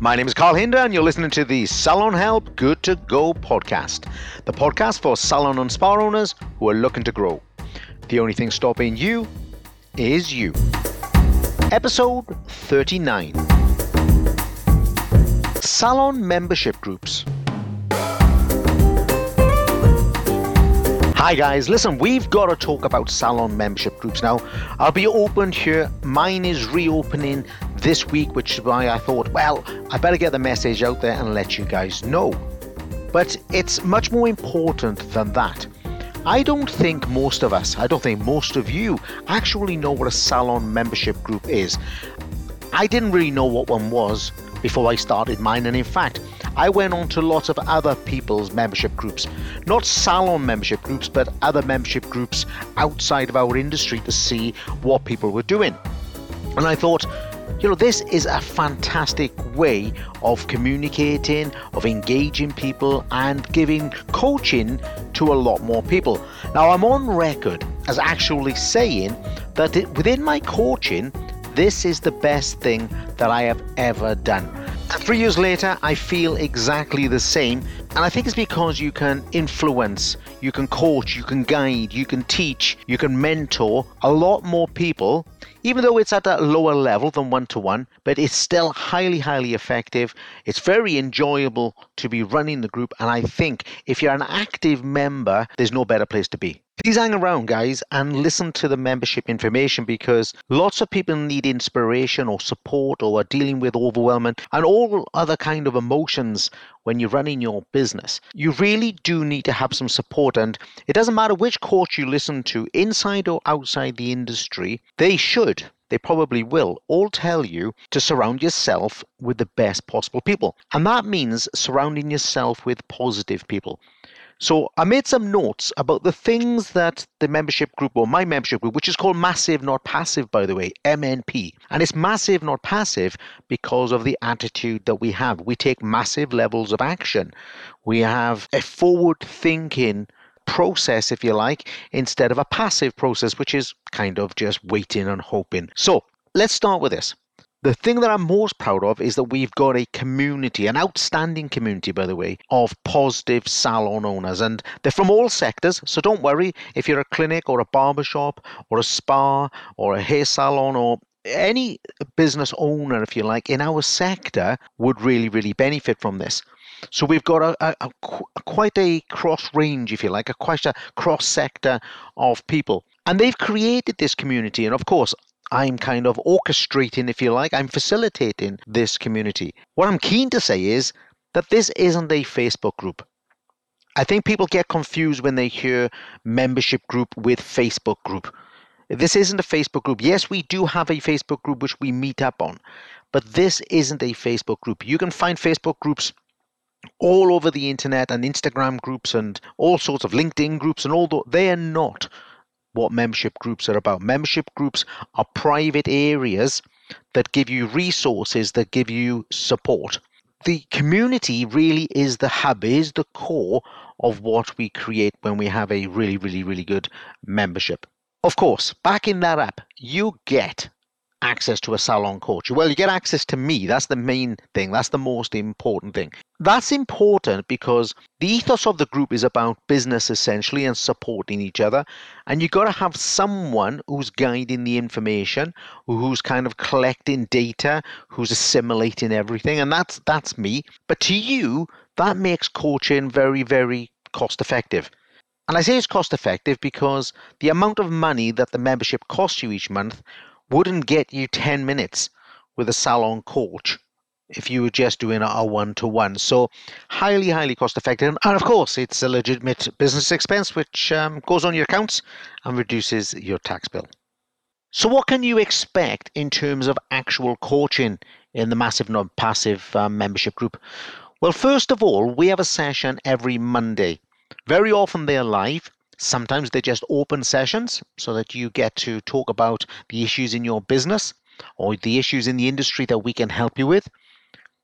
My name is Carl Hinder, and you're listening to the Salon Help Good to Go podcast, the podcast for salon and spa owners who are looking to grow. The only thing stopping you is you. Episode 39 Salon Membership Groups. Hi guys, listen, we've got to talk about salon membership groups now. I'll be open here. Mine is reopening this week, which is why I thought, well, I better get the message out there and let you guys know. But it's much more important than that. I don't think most of us, I don't think most of you actually know what a salon membership group is. I didn't really know what one was before I started mine, and in fact, I went on to lots of other people's membership groups, not salon membership groups, but other membership groups outside of our industry to see what people were doing. And I thought, you know, this is a fantastic way of communicating, of engaging people, and giving coaching to a lot more people. Now, I'm on record as actually saying that it, within my coaching, this is the best thing that I have ever done. And three years later, I feel exactly the same. And I think it's because you can influence, you can coach, you can guide, you can teach, you can mentor a lot more people, even though it's at a lower level than one to one, but it's still highly, highly effective. It's very enjoyable to be running the group. And I think if you're an active member, there's no better place to be. Please hang around, guys, and listen to the membership information because lots of people need inspiration or support or are dealing with overwhelmment and all other kind of emotions when you're running your business. You really do need to have some support, and it doesn't matter which coach you listen to, inside or outside the industry, they should they probably will all tell you to surround yourself with the best possible people. And that means surrounding yourself with positive people. So I made some notes about the things that the membership group or my membership group, which is called Massive Not Passive, by the way, MNP. And it's massive, not passive, because of the attitude that we have. We take massive levels of action. We have a forward thinking process, if you like, instead of a passive process, which is kind of just waiting and hoping. So let's start with this. The thing that I'm most proud of is that we've got a community, an outstanding community, by the way, of positive salon owners. And they're from all sectors. So don't worry if you're a clinic or a barbershop or a spa or a hair salon or any business owner, if you like, in our sector would really, really benefit from this. So we've got a, a, a quite a cross range, if you like, a quite a cross sector of people. And they've created this community. And of course, I'm kind of orchestrating, if you like, I'm facilitating this community. What I'm keen to say is that this isn't a Facebook group. I think people get confused when they hear membership group with Facebook group. This isn't a Facebook group. Yes, we do have a Facebook group which we meet up on, but this isn't a Facebook group. You can find Facebook groups all over the internet and Instagram groups and all sorts of LinkedIn groups and all that. They are not what membership groups are about. Membership groups are private areas that give you resources, that give you support. The community really is the hub, is the core of what we create when we have a really, really, really good membership. Of course, backing that up, you get access to a salon coach. Well, you get access to me. That's the main thing. That's the most important thing. That's important because the ethos of the group is about business essentially and supporting each other. And you've got to have someone who's guiding the information, who's kind of collecting data, who's assimilating everything. And that's that's me. But to you, that makes coaching very, very cost effective. And I say it's cost effective because the amount of money that the membership costs you each month wouldn't get you 10 minutes with a salon coach if you were just doing a one to one. So, highly, highly cost effective. And of course, it's a legitimate business expense which um, goes on your accounts and reduces your tax bill. So, what can you expect in terms of actual coaching in the Massive Non Passive um, membership group? Well, first of all, we have a session every Monday. Very often they're live. Sometimes they're just open sessions so that you get to talk about the issues in your business or the issues in the industry that we can help you with.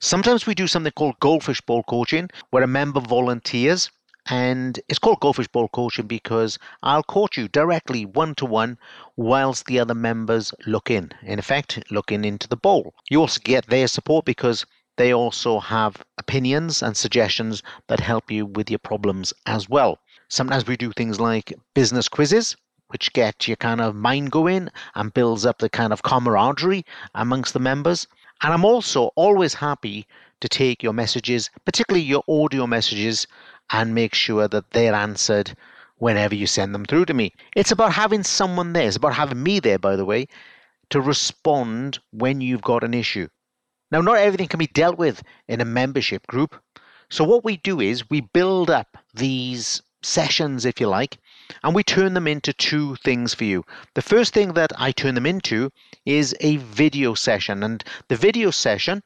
Sometimes we do something called goldfish bowl coaching where a member volunteers and it's called goldfish bowl coaching because I'll coach you directly one to one whilst the other members look in. In effect, looking into the bowl. You also get their support because they also have opinions and suggestions that help you with your problems as well. Sometimes we do things like business quizzes, which get your kind of mind going and builds up the kind of camaraderie amongst the members. And I'm also always happy to take your messages, particularly your audio messages, and make sure that they're answered whenever you send them through to me. It's about having someone there, it's about having me there, by the way, to respond when you've got an issue. Now, not everything can be dealt with in a membership group. So, what we do is we build up these sessions, if you like, and we turn them into two things for you. The first thing that I turn them into is a video session, and the video session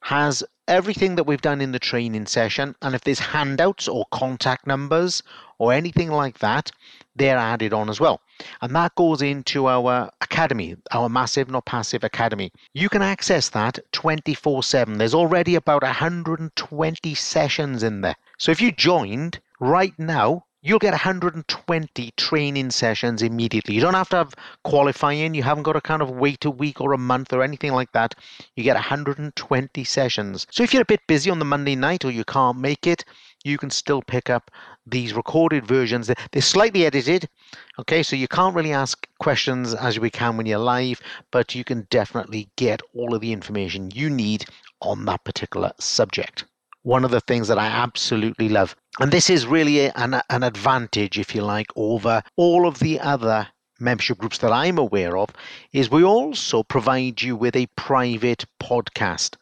has everything that we've done in the training session. And if there's handouts or contact numbers or anything like that, they're added on as well. And that goes into our academy, our Massive Not Passive Academy. You can access that 24 7. There's already about 120 sessions in there. So if you joined right now, you'll get 120 training sessions immediately. You don't have to have qualifying. You haven't got to kind of wait a week or a month or anything like that. You get 120 sessions. So if you're a bit busy on the Monday night or you can't make it, you can still pick up these recorded versions. They're slightly edited, okay, so you can't really ask questions as we can when you're live, but you can definitely get all of the information you need on that particular subject one of the things that I absolutely love. And this is really an, an advantage, if you like, over all of the other membership groups that I'm aware of, is we also provide you with a private podcast.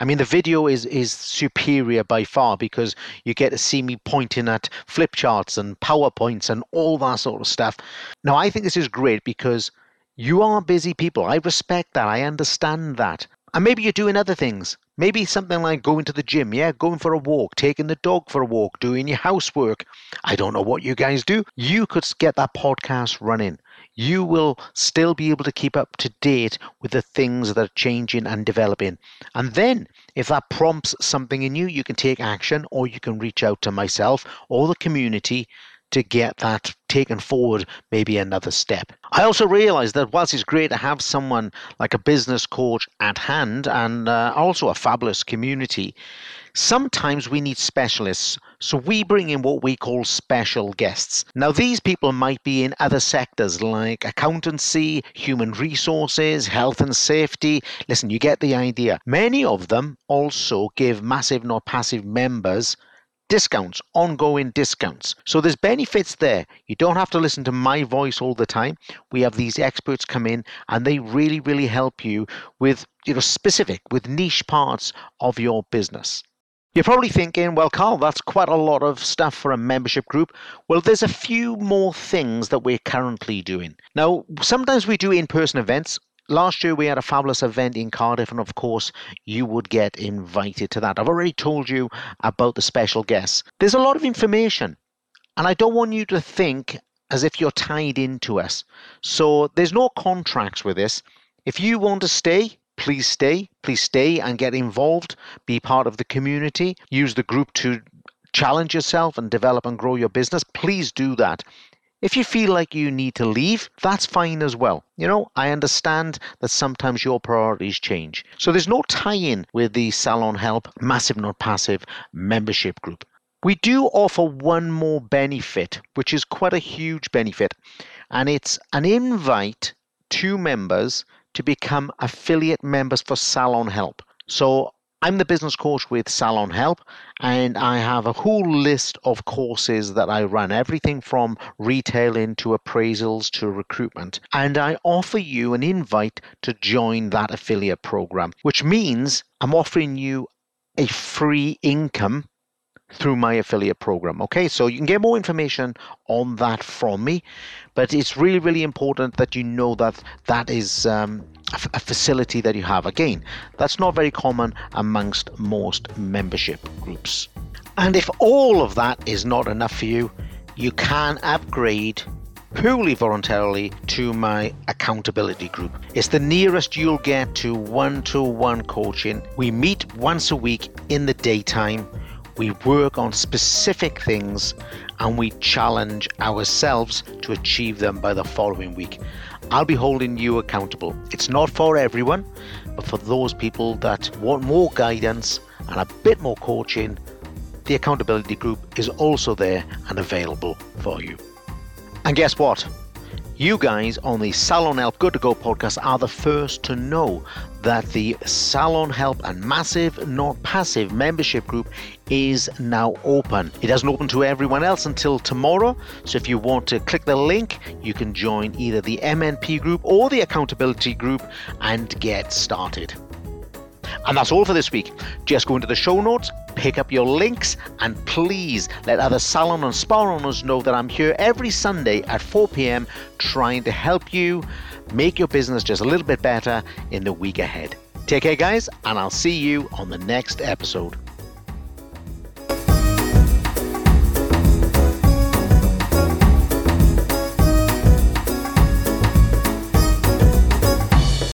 I mean, the video is is superior by far because you get to see me pointing at flip charts and PowerPoints and all that sort of stuff. Now, I think this is great because you are busy people. I respect that. I understand that. And maybe you're doing other things. Maybe something like going to the gym, yeah, going for a walk, taking the dog for a walk, doing your housework. I don't know what you guys do. You could get that podcast running. You will still be able to keep up to date with the things that are changing and developing. And then, if that prompts something in you, you can take action or you can reach out to myself or the community to get that taken forward maybe another step. I also realized that whilst it's great to have someone like a business coach at hand and uh, also a fabulous community, sometimes we need specialists. So we bring in what we call special guests. Now, these people might be in other sectors like accountancy, human resources, health and safety. Listen, you get the idea. Many of them also give massive not passive members discounts, ongoing discounts. So there's benefits there. You don't have to listen to my voice all the time. We have these experts come in and they really, really help you with, you know, specific, with niche parts of your business. You're probably thinking, well, Carl, that's quite a lot of stuff for a membership group. Well, there's a few more things that we're currently doing. Now, sometimes we do in person events last year we had a fabulous event in Cardiff, and of course, you would get invited to that. I've already told you about the special guests. There's a lot of information, and I don't want you to think as if you're tied into us. So there's no contracts with this. If you want to stay, please stay. Please stay and get involved, be part of the community, use the group to challenge yourself and develop and grow your business. Please do that. If you feel like you need to leave, that's fine as well. You know, I understand that sometimes your priorities change. So there's no tie in with the Salon Help Massive Not Passive membership group. We do offer one more benefit, which is quite a huge benefit, and it's an invite to members to become affiliate members for Salon Help. So I'm the business coach with Salon Help, and I have a whole list of courses that I run, everything from retailing to appraisals to recruitment. And I offer you an invite to join that affiliate program, which means I'm offering you a free income through my affiliate program. Okay, so you can get more information on that from me, but it's really, really important that you know that that is um, a, facility that you have. Again, that's not very common amongst most membership groups. And if all of that is not enough for you, you can upgrade purely voluntarily to my accountability group. It's the nearest you'll get to one to one coaching. We meet once a week in the daytime we work on specific things and we challenge ourselves to achieve them by the following week. I'll be holding you accountable. It's not for everyone, But for those people that want more guidance and a bit more coaching, the accountability group is also there and available for you. And guess what? You guys on the Salon Help Good to Go podcast are the first to know that the Salon Help and Massive Not Passive membership group is now open. It doesn't open to everyone else until tomorrow. So if you want to click the link, you can join either the MNP group or the accountability group and get started. And that's all for this week. Just go into the show notes, pick up your links, and please let other salon and spa owners know that I'm here every Sunday at 4 p.m. trying to help you make your business just a little bit better in the week ahead. Take care, guys, and I'll see you on the next episode.